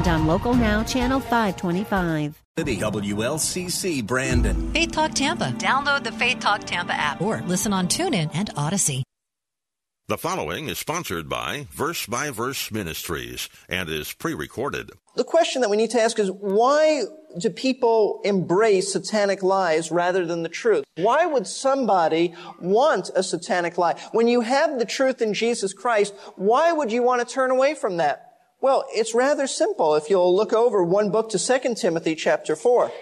and on Local Now, Channel 525. The WLCC Brandon. Faith Talk Tampa. Download the Faith Talk Tampa app or listen on TuneIn and Odyssey. The following is sponsored by Verse by Verse Ministries and is pre recorded. The question that we need to ask is why do people embrace satanic lies rather than the truth? Why would somebody want a satanic lie? When you have the truth in Jesus Christ, why would you want to turn away from that? Well, it's rather simple if you'll look over one book to 2 Timothy chapter 4.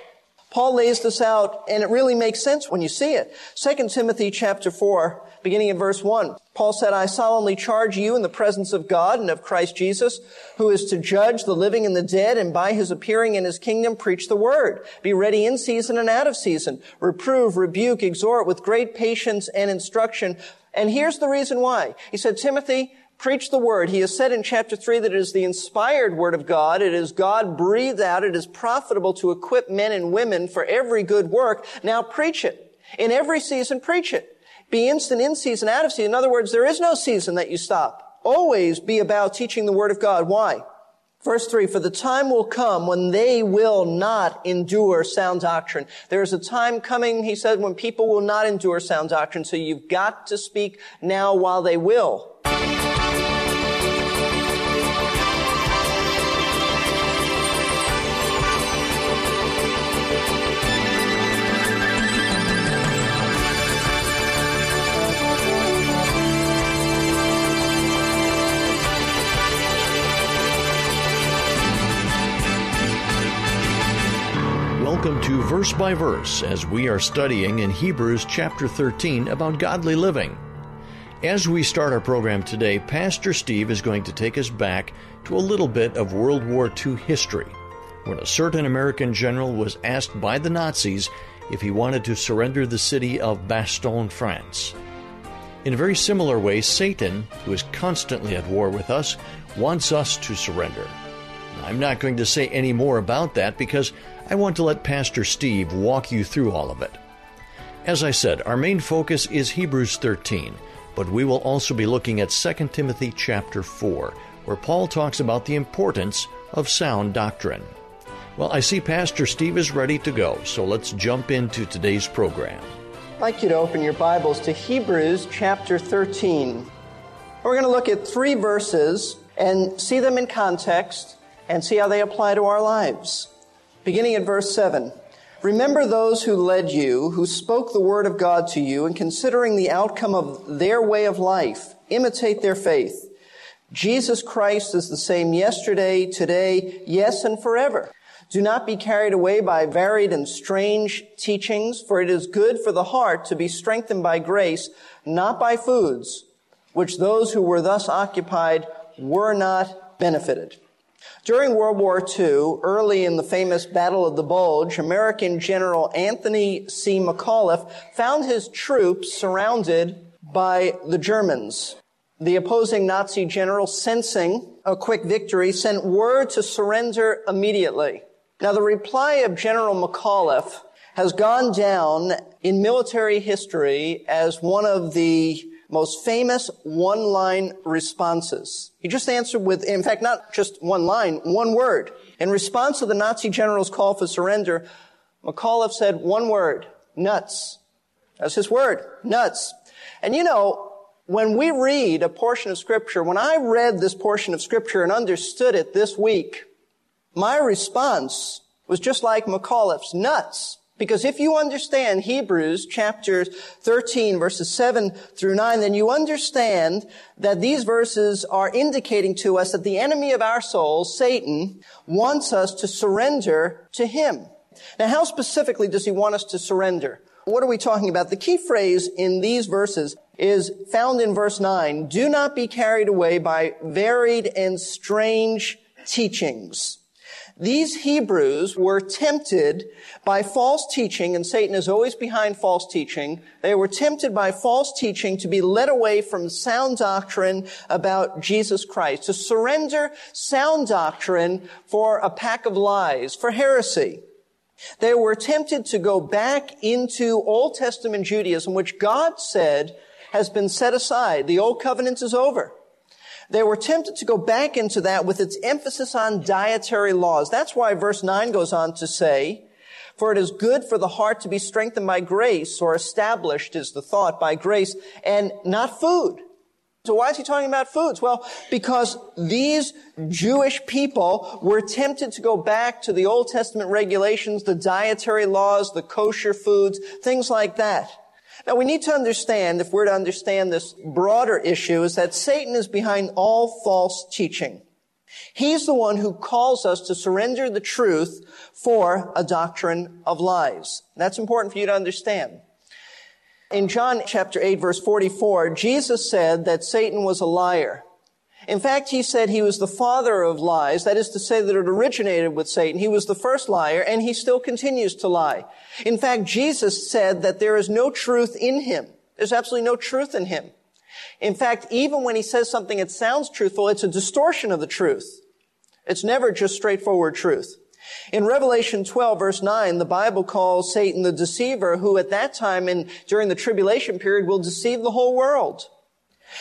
Paul lays this out and it really makes sense when you see it. 2 Timothy chapter 4, beginning in verse 1. Paul said, I solemnly charge you in the presence of God and of Christ Jesus, who is to judge the living and the dead, and by his appearing in his kingdom preach the word. Be ready in season and out of season. Reprove, rebuke, exhort with great patience and instruction. And here's the reason why. He said, Timothy, preach the word. He has said in chapter 3 that it is the inspired word of God. It is God breathed out. It is profitable to equip men and women for every good work. Now preach it. In every season, preach it. Be instant in season, out of season. In other words, there is no season that you stop. Always be about teaching the word of God. Why? Verse 3, for the time will come when they will not endure sound doctrine. There is a time coming, he said, when people will not endure sound doctrine, so you've got to speak now while they will. Welcome to Verse by Verse as we are studying in Hebrews chapter 13 about godly living. As we start our program today, Pastor Steve is going to take us back to a little bit of World War II history when a certain American general was asked by the Nazis if he wanted to surrender the city of Bastogne, France. In a very similar way, Satan, who is constantly at war with us, wants us to surrender. I'm not going to say any more about that because I want to let Pastor Steve walk you through all of it. As I said, our main focus is Hebrews 13, but we will also be looking at 2 Timothy chapter 4, where Paul talks about the importance of sound doctrine. Well, I see Pastor Steve is ready to go, so let's jump into today's program. I'd like you to open your Bibles to Hebrews chapter 13. We're going to look at three verses and see them in context and see how they apply to our lives. Beginning at verse 7. Remember those who led you, who spoke the word of God to you, and considering the outcome of their way of life, imitate their faith. Jesus Christ is the same yesterday, today, yes, and forever. Do not be carried away by varied and strange teachings, for it is good for the heart to be strengthened by grace, not by foods, which those who were thus occupied were not benefited. During World War II, early in the famous Battle of the Bulge, American General Anthony C. McAuliffe found his troops surrounded by the Germans. The opposing Nazi general, sensing a quick victory, sent word to surrender immediately. Now, the reply of General McAuliffe has gone down in military history as one of the most famous one-line responses. He just answered with, in fact, not just one line, one word. In response to the Nazi general's call for surrender, McAuliffe said one word, nuts. That's his word, nuts. And you know, when we read a portion of scripture, when I read this portion of scripture and understood it this week, my response was just like McAuliffe's, nuts. Because if you understand Hebrews chapter 13 verses 7 through 9, then you understand that these verses are indicating to us that the enemy of our souls, Satan, wants us to surrender to him. Now, how specifically does he want us to surrender? What are we talking about? The key phrase in these verses is found in verse 9. Do not be carried away by varied and strange teachings. These Hebrews were tempted by false teaching, and Satan is always behind false teaching. They were tempted by false teaching to be led away from sound doctrine about Jesus Christ, to surrender sound doctrine for a pack of lies, for heresy. They were tempted to go back into Old Testament Judaism, which God said has been set aside. The Old Covenant is over. They were tempted to go back into that with its emphasis on dietary laws. That's why verse 9 goes on to say, for it is good for the heart to be strengthened by grace, or established is the thought by grace, and not food. So why is he talking about foods? Well, because these Jewish people were tempted to go back to the Old Testament regulations, the dietary laws, the kosher foods, things like that. Now we need to understand, if we're to understand this broader issue, is that Satan is behind all false teaching. He's the one who calls us to surrender the truth for a doctrine of lies. That's important for you to understand. In John chapter 8 verse 44, Jesus said that Satan was a liar. In fact, he said he was the father of lies. That is to say that it originated with Satan. He was the first liar and he still continues to lie. In fact, Jesus said that there is no truth in him. There's absolutely no truth in him. In fact, even when he says something that sounds truthful, it's a distortion of the truth. It's never just straightforward truth. In Revelation 12 verse 9, the Bible calls Satan the deceiver who at that time and during the tribulation period will deceive the whole world.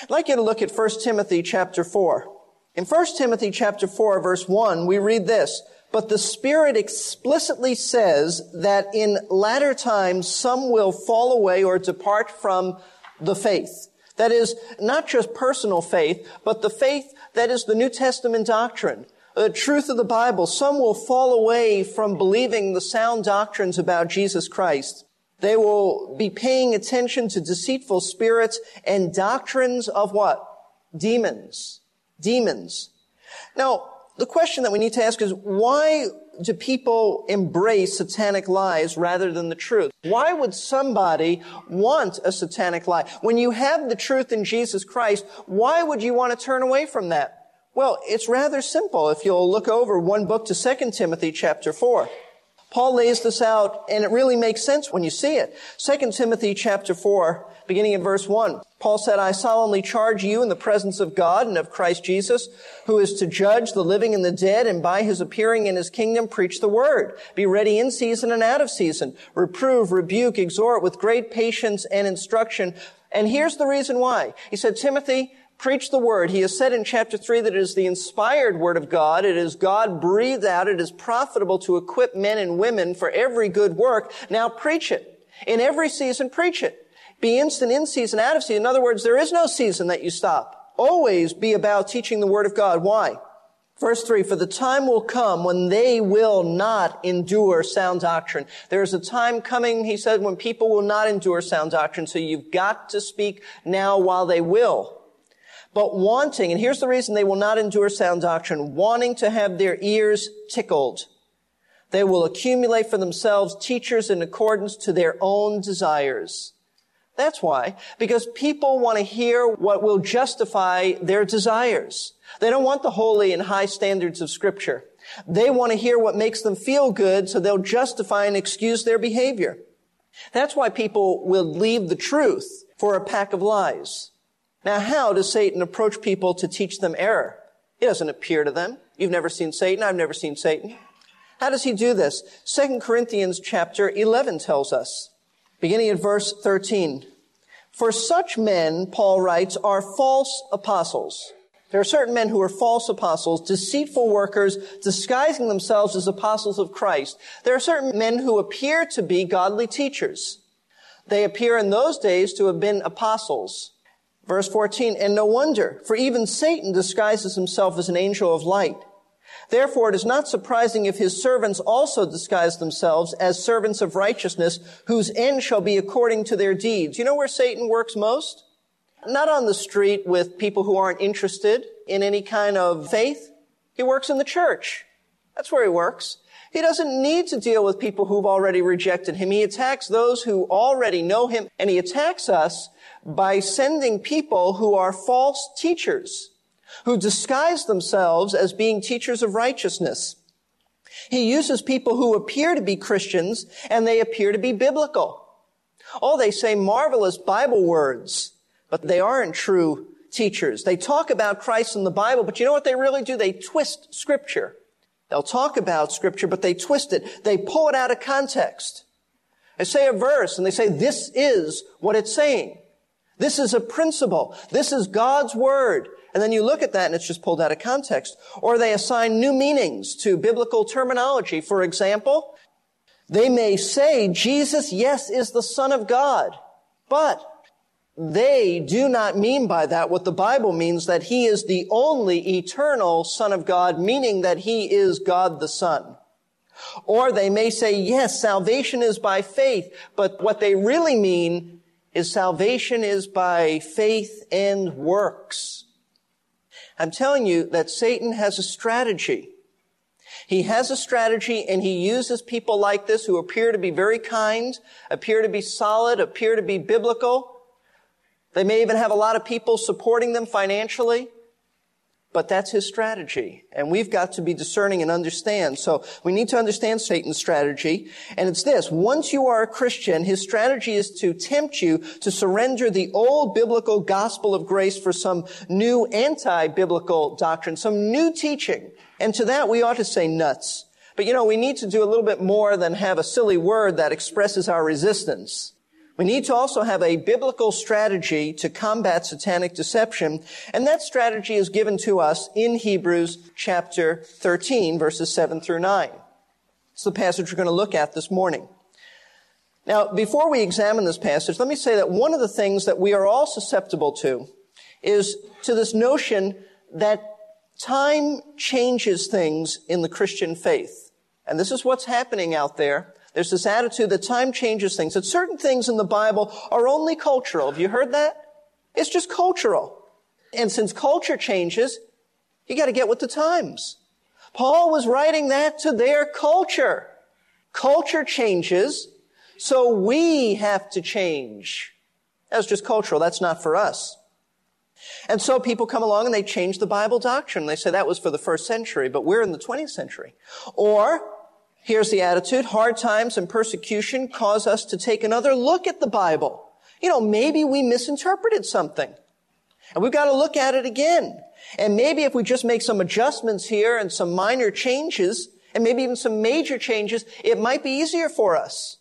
I'd like you to look at 1 Timothy chapter 4. In 1 Timothy chapter 4 verse 1, we read this, but the Spirit explicitly says that in latter times some will fall away or depart from the faith. That is, not just personal faith, but the faith that is the New Testament doctrine, the truth of the Bible. Some will fall away from believing the sound doctrines about Jesus Christ. They will be paying attention to deceitful spirits and doctrines of what? Demons. Demons. Now, the question that we need to ask is why do people embrace satanic lies rather than the truth? Why would somebody want a satanic lie? When you have the truth in Jesus Christ, why would you want to turn away from that? Well, it's rather simple if you'll look over one book to 2 Timothy chapter 4. Paul lays this out, and it really makes sense when you see it. 2 Timothy chapter 4, beginning in verse 1. Paul said, I solemnly charge you in the presence of God and of Christ Jesus, who is to judge the living and the dead, and by his appearing in his kingdom preach the word. Be ready in season and out of season. Reprove, rebuke, exhort with great patience and instruction. And here's the reason why. He said, Timothy, preach the word. He has said in chapter 3 that it is the inspired word of God. It is God breathed out. It is profitable to equip men and women for every good work. Now preach it. In every season, preach it. Be instant in season, out of season. In other words, there is no season that you stop. Always be about teaching the word of God. Why? Verse 3, for the time will come when they will not endure sound doctrine. There is a time coming, he said, when people will not endure sound doctrine, so you've got to speak now while they will but wanting, and here's the reason they will not endure sound doctrine, wanting to have their ears tickled. They will accumulate for themselves teachers in accordance to their own desires. That's why. Because people want to hear what will justify their desires. They don't want the holy and high standards of scripture. They want to hear what makes them feel good so they'll justify and excuse their behavior. That's why people will leave the truth for a pack of lies. Now, how does Satan approach people to teach them error? He doesn't appear to them. You've never seen Satan. I've never seen Satan. How does he do this? 2 Corinthians chapter 11 tells us, beginning at verse 13. For such men, Paul writes, are false apostles. There are certain men who are false apostles, deceitful workers, disguising themselves as apostles of Christ. There are certain men who appear to be godly teachers. They appear in those days to have been apostles. Verse 14, and no wonder, for even Satan disguises himself as an angel of light. Therefore, it is not surprising if his servants also disguise themselves as servants of righteousness, whose end shall be according to their deeds. You know where Satan works most? Not on the street with people who aren't interested in any kind of faith. He works in the church. That's where he works. He doesn't need to deal with people who've already rejected him. He attacks those who already know him, and he attacks us by sending people who are false teachers, who disguise themselves as being teachers of righteousness. He uses people who appear to be Christians and they appear to be biblical. Oh, they say marvelous Bible words, but they aren't true teachers. They talk about Christ in the Bible, but you know what they really do? They twist scripture. They'll talk about scripture, but they twist it. They pull it out of context. They say a verse and they say, this is what it's saying. This is a principle. This is God's word. And then you look at that and it's just pulled out of context. Or they assign new meanings to biblical terminology. For example, they may say Jesus, yes, is the Son of God, but they do not mean by that what the Bible means, that he is the only eternal Son of God, meaning that he is God the Son. Or they may say, yes, salvation is by faith, but what they really mean is salvation is by faith and works. I'm telling you that Satan has a strategy. He has a strategy and he uses people like this who appear to be very kind, appear to be solid, appear to be biblical. They may even have a lot of people supporting them financially. But that's his strategy. And we've got to be discerning and understand. So we need to understand Satan's strategy. And it's this. Once you are a Christian, his strategy is to tempt you to surrender the old biblical gospel of grace for some new anti-biblical doctrine, some new teaching. And to that we ought to say nuts. But you know, we need to do a little bit more than have a silly word that expresses our resistance. We need to also have a biblical strategy to combat satanic deception, and that strategy is given to us in Hebrews chapter 13, verses 7 through 9. It's the passage we're going to look at this morning. Now, before we examine this passage, let me say that one of the things that we are all susceptible to is to this notion that time changes things in the Christian faith. And this is what's happening out there. There's this attitude that time changes things, that certain things in the Bible are only cultural. Have you heard that? It's just cultural. And since culture changes, you gotta get with the times. Paul was writing that to their culture. Culture changes, so we have to change. That's just cultural. That's not for us. And so people come along and they change the Bible doctrine. They say that was for the first century, but we're in the 20th century. Or Here's the attitude. Hard times and persecution cause us to take another look at the Bible. You know, maybe we misinterpreted something. And we've got to look at it again. And maybe if we just make some adjustments here and some minor changes, and maybe even some major changes, it might be easier for us.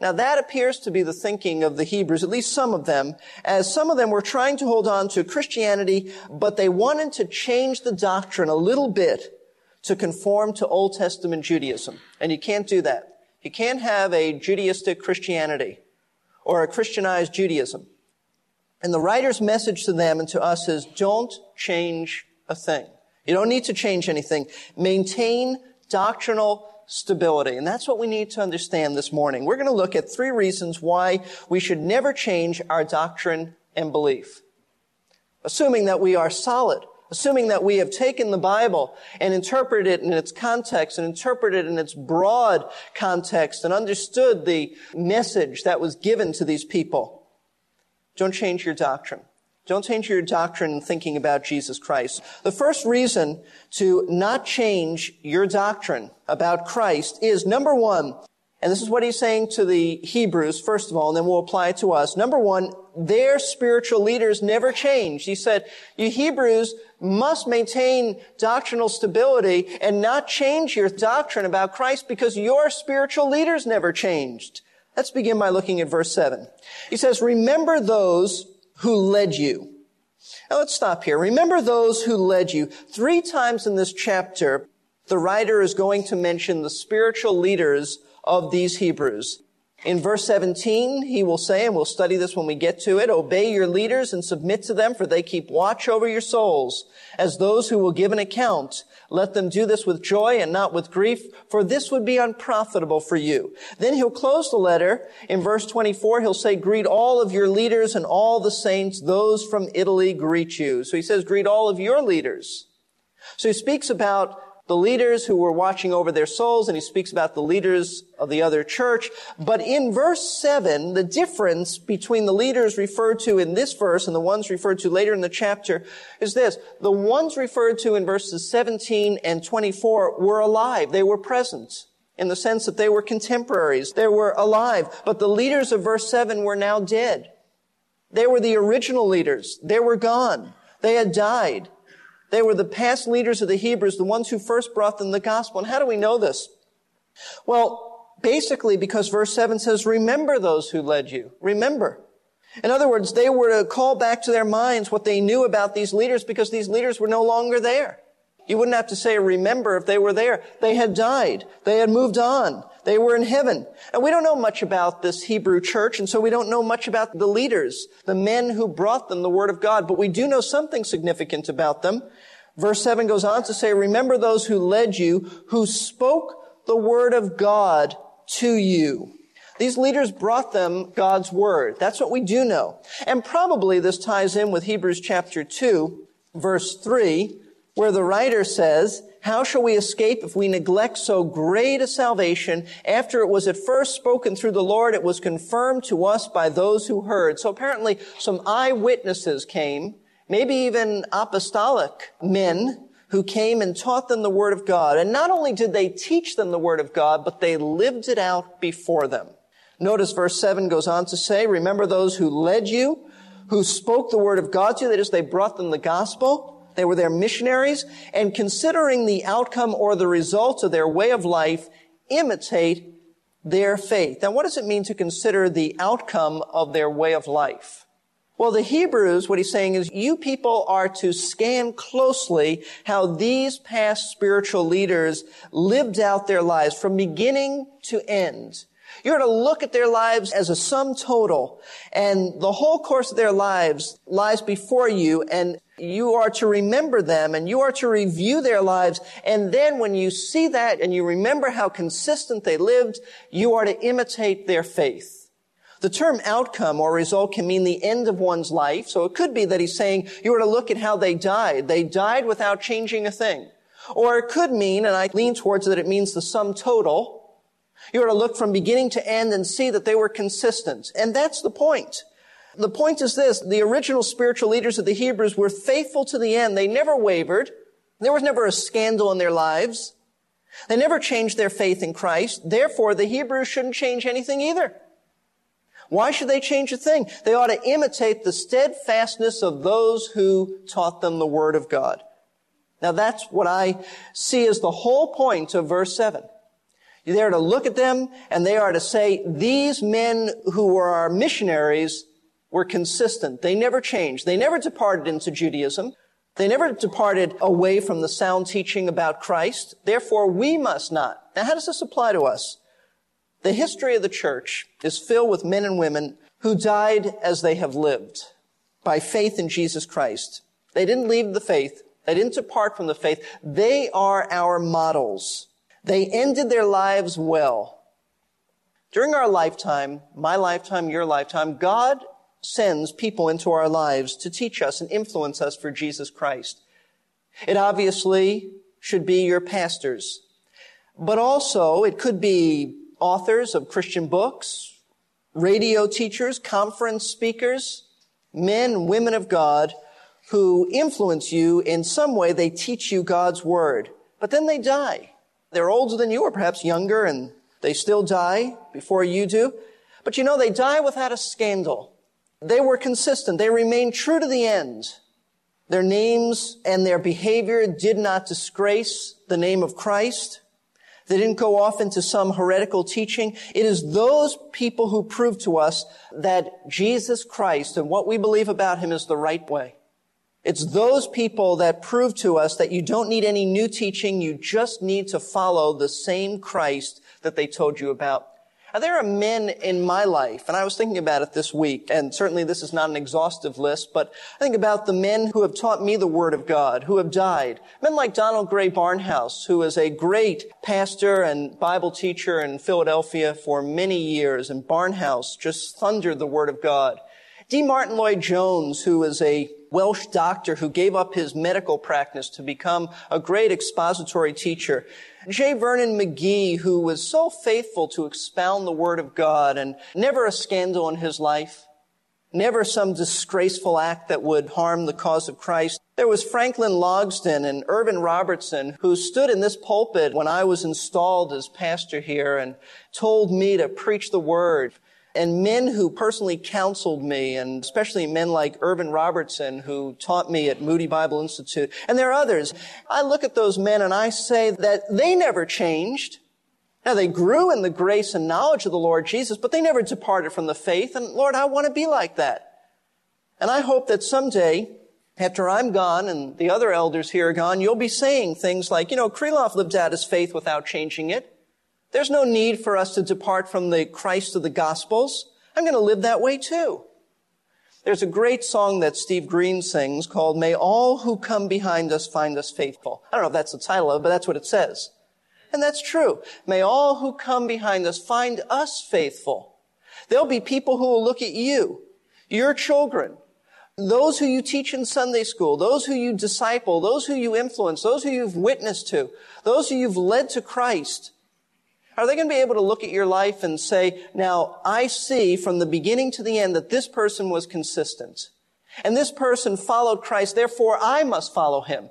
Now that appears to be the thinking of the Hebrews, at least some of them, as some of them were trying to hold on to Christianity, but they wanted to change the doctrine a little bit to conform to Old Testament Judaism. And you can't do that. You can't have a Judaistic Christianity or a Christianized Judaism. And the writer's message to them and to us is don't change a thing. You don't need to change anything. Maintain doctrinal stability. And that's what we need to understand this morning. We're going to look at three reasons why we should never change our doctrine and belief. Assuming that we are solid assuming that we have taken the Bible and interpreted it in its context and interpreted it in its broad context and understood the message that was given to these people. Don't change your doctrine. Don't change your doctrine in thinking about Jesus Christ. The first reason to not change your doctrine about Christ is number one, and this is what he's saying to the Hebrews, first of all, and then we'll apply it to us. Number one, their spiritual leaders never changed. He said, you Hebrews must maintain doctrinal stability and not change your doctrine about Christ because your spiritual leaders never changed. Let's begin by looking at verse 7. He says, remember those who led you. Now let's stop here. Remember those who led you. Three times in this chapter, the writer is going to mention the spiritual leaders of these Hebrews. In verse 17, he will say, and we'll study this when we get to it, obey your leaders and submit to them, for they keep watch over your souls as those who will give an account. Let them do this with joy and not with grief, for this would be unprofitable for you. Then he'll close the letter. In verse 24, he'll say, greet all of your leaders and all the saints. Those from Italy greet you. So he says, greet all of your leaders. So he speaks about the leaders who were watching over their souls, and he speaks about the leaders of the other church. But in verse 7, the difference between the leaders referred to in this verse and the ones referred to later in the chapter is this. The ones referred to in verses 17 and 24 were alive. They were present in the sense that they were contemporaries. They were alive. But the leaders of verse 7 were now dead. They were the original leaders. They were gone. They had died. They were the past leaders of the Hebrews, the ones who first brought them the gospel. And how do we know this? Well, basically because verse 7 says, remember those who led you. Remember. In other words, they were to call back to their minds what they knew about these leaders because these leaders were no longer there. You wouldn't have to say remember if they were there. They had died. They had moved on. They were in heaven. And we don't know much about this Hebrew church, and so we don't know much about the leaders, the men who brought them the Word of God, but we do know something significant about them. Verse 7 goes on to say, remember those who led you, who spoke the Word of God to you. These leaders brought them God's Word. That's what we do know. And probably this ties in with Hebrews chapter 2, verse 3, where the writer says, how shall we escape if we neglect so great a salvation? After it was at first spoken through the Lord, it was confirmed to us by those who heard. So apparently some eyewitnesses came, maybe even apostolic men who came and taught them the Word of God. And not only did they teach them the Word of God, but they lived it out before them. Notice verse 7 goes on to say, remember those who led you, who spoke the Word of God to you, that is, they brought them the gospel. They were their missionaries, and considering the outcome or the results of their way of life, imitate their faith. Now, what does it mean to consider the outcome of their way of life? Well, the Hebrews, what he's saying is, you people are to scan closely how these past spiritual leaders lived out their lives from beginning to end. You're to look at their lives as a sum total, and the whole course of their lives lies before you, and you are to remember them and you are to review their lives. And then when you see that and you remember how consistent they lived, you are to imitate their faith. The term outcome or result can mean the end of one's life. So it could be that he's saying you are to look at how they died. They died without changing a thing. Or it could mean, and I lean towards that it means the sum total. You are to look from beginning to end and see that they were consistent. And that's the point. The point is this, the original spiritual leaders of the Hebrews were faithful to the end. They never wavered. There was never a scandal in their lives. They never changed their faith in Christ. Therefore, the Hebrews shouldn't change anything either. Why should they change a thing? They ought to imitate the steadfastness of those who taught them the Word of God. Now that's what I see as the whole point of verse 7. They are to look at them and they are to say, these men who were our missionaries were consistent. They never changed. They never departed into Judaism. They never departed away from the sound teaching about Christ. Therefore, we must not. Now, how does this apply to us? The history of the church is filled with men and women who died as they have lived by faith in Jesus Christ. They didn't leave the faith. They didn't depart from the faith. They are our models. They ended their lives well. During our lifetime, my lifetime, your lifetime, God sends people into our lives to teach us and influence us for Jesus Christ. It obviously should be your pastors, but also it could be authors of Christian books, radio teachers, conference speakers, men and women of God who influence you in some way. They teach you God's word, but then they die. They're older than you or perhaps younger and they still die before you do. But you know, they die without a scandal. They were consistent. They remained true to the end. Their names and their behavior did not disgrace the name of Christ. They didn't go off into some heretical teaching. It is those people who prove to us that Jesus Christ and what we believe about him is the right way. It's those people that prove to us that you don't need any new teaching. You just need to follow the same Christ that they told you about. Now, there are men in my life, and I was thinking about it this week, and certainly this is not an exhaustive list, but I think about the men who have taught me the Word of God, who have died. Men like Donald Grey Barnhouse, who is a great pastor and Bible teacher in Philadelphia for many years, and Barnhouse just thundered the Word of God. D. Martyn Lloyd Jones, who was a Welsh doctor who gave up his medical practice to become a great expository teacher. J. Vernon McGee, who was so faithful to expound the Word of God and never a scandal in his life, never some disgraceful act that would harm the cause of Christ. There was Franklin Logsdon and Irvin Robertson who stood in this pulpit when I was installed as pastor here and told me to preach the Word and men who personally counseled me, and especially men like Irvin Robertson, who taught me at Moody Bible Institute, and there are others. I look at those men and I say that they never changed. Now they grew in the grace and knowledge of the Lord Jesus, but they never departed from the faith, and Lord, I want to be like that. And I hope that someday, after I'm gone and the other elders here are gone, you'll be saying things like, you know, Kreloff lived out his faith without changing it. There's no need for us to depart from the Christ of the Gospels. I'm going to live that way too. There's a great song that Steve Green sings called May All Who Come Behind Us Find Us Faithful. I don't know if that's the title of it, but that's what it says. And that's true. May all who come behind us find us faithful. There'll be people who will look at you, your children, those who you teach in Sunday school, those who you disciple, those who you influence, those who you've witnessed to, those who you've led to Christ, are they going to be able to look at your life and say, now I see from the beginning to the end that this person was consistent and this person followed Christ, therefore I must follow him.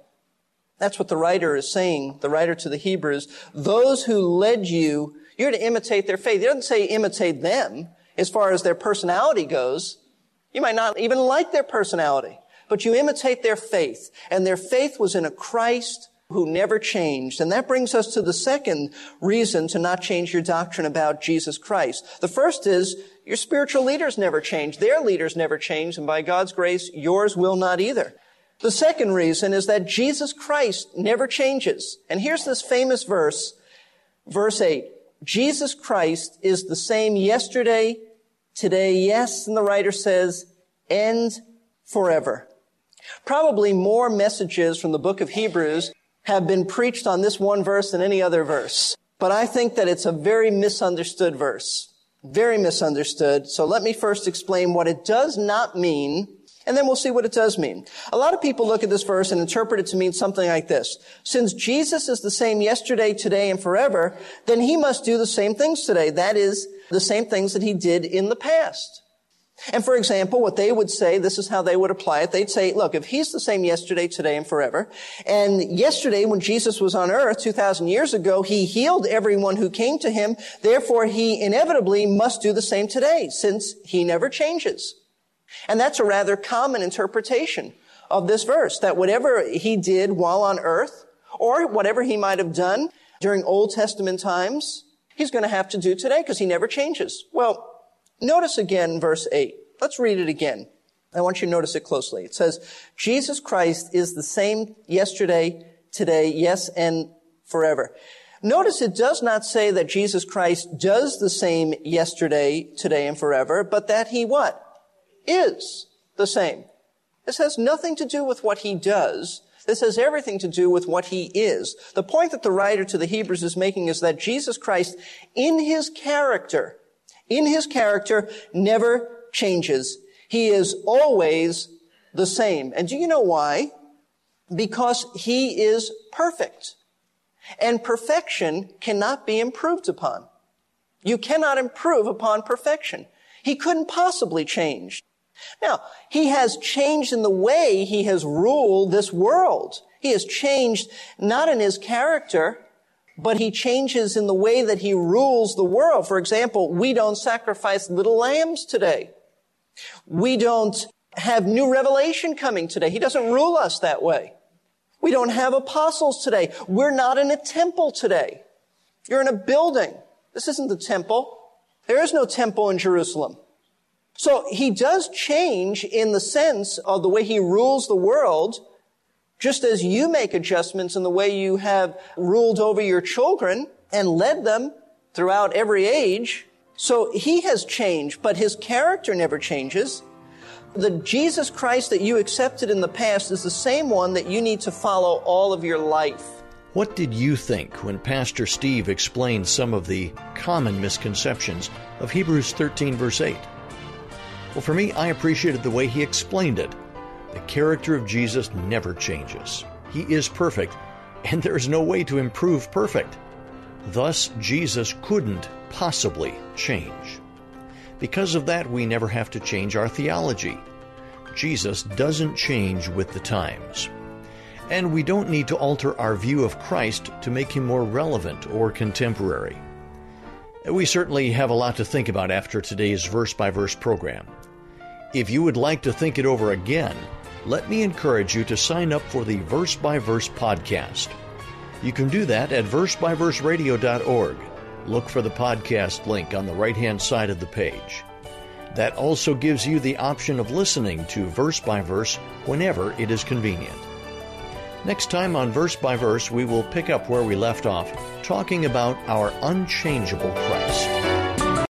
That's what the writer is saying, the writer to the Hebrews. Those who led you, you're to imitate their faith. He doesn't say imitate them as far as their personality goes. You might not even like their personality, but you imitate their faith. And their faith was in a Christ who never changed. And that brings us to the second reason to not change your doctrine about Jesus Christ. The first is your spiritual leaders never change. Their leaders never change. And by God's grace, yours will not either. The second reason is that Jesus Christ never changes. And here's this famous verse, verse 8. Jesus Christ is the same yesterday, today, yes, and the writer says, and forever. Probably more messages from the book of Hebrews have been preached on this one verse than any other verse. But I think that it's a very misunderstood verse. Very misunderstood. So let me first explain what it does not mean, and then we'll see what it does mean. A lot of people look at this verse and interpret it to mean something like this. Since Jesus is the same yesterday, today, and forever, then he must do the same things today. That is, the same things that he did in the past. And for example, what they would say, this is how they would apply it. They'd say, look, if he's the same yesterday, today, and forever, and yesterday when Jesus was on earth 2,000 years ago, he healed everyone who came to him. Therefore, he inevitably must do the same today since he never changes. And that's a rather common interpretation of this verse, that whatever he did while on earth, or whatever he might have done during Old Testament times, he's going to have to do today because he never changes. Well, Notice again verse 8. Let's read it again. I want you to notice it closely. It says, Jesus Christ is the same yesterday, today, yes, and forever. Notice it does not say that Jesus Christ does the same yesterday, today, and forever, but that he what? Is the same. This has nothing to do with what he does. This has everything to do with what he is. The point that the writer to the Hebrews is making is that Jesus Christ, in his character, in his character never changes. He is always the same. And do you know why? Because he is perfect. And perfection cannot be improved upon. You cannot improve upon perfection. He couldn't possibly change. Now, he has changed in the way he has ruled this world. He has changed not in his character, but he changes in the way that he rules the world. For example, we don't sacrifice little lambs today. We don't have new revelation coming today. He doesn't rule us that way. We don't have apostles today. We're not in a temple today. You're in a building. This isn't the temple. There is no temple in Jerusalem. So he does change in the sense of the way he rules the world, just as you make adjustments in the way you have ruled over your children and led them throughout every age. So he has changed, but his character never changes. The Jesus Christ that you accepted in the past is the same one that you need to follow all of your life. What did you think when Pastor Steve explained some of the common misconceptions of Hebrews 13, verse 8? Well, for me, I appreciated the way he explained it. The character of Jesus never changes. He is perfect, and there is no way to improve perfect. Thus, Jesus couldn't possibly change. Because of that, we never have to change our theology. Jesus doesn't change with the times. And we don't need to alter our view of Christ to make him more relevant or contemporary. We certainly have a lot to think about after today's verse by verse program. If you would like to think it over again, let me encourage you to sign up for the Verse by Verse podcast. You can do that at versebyverseradio.org. Look for the podcast link on the right hand side of the page. That also gives you the option of listening to verse by verse whenever it is convenient. Next time on Verse by Verse, we will pick up where we left off, talking about our unchangeable Christ.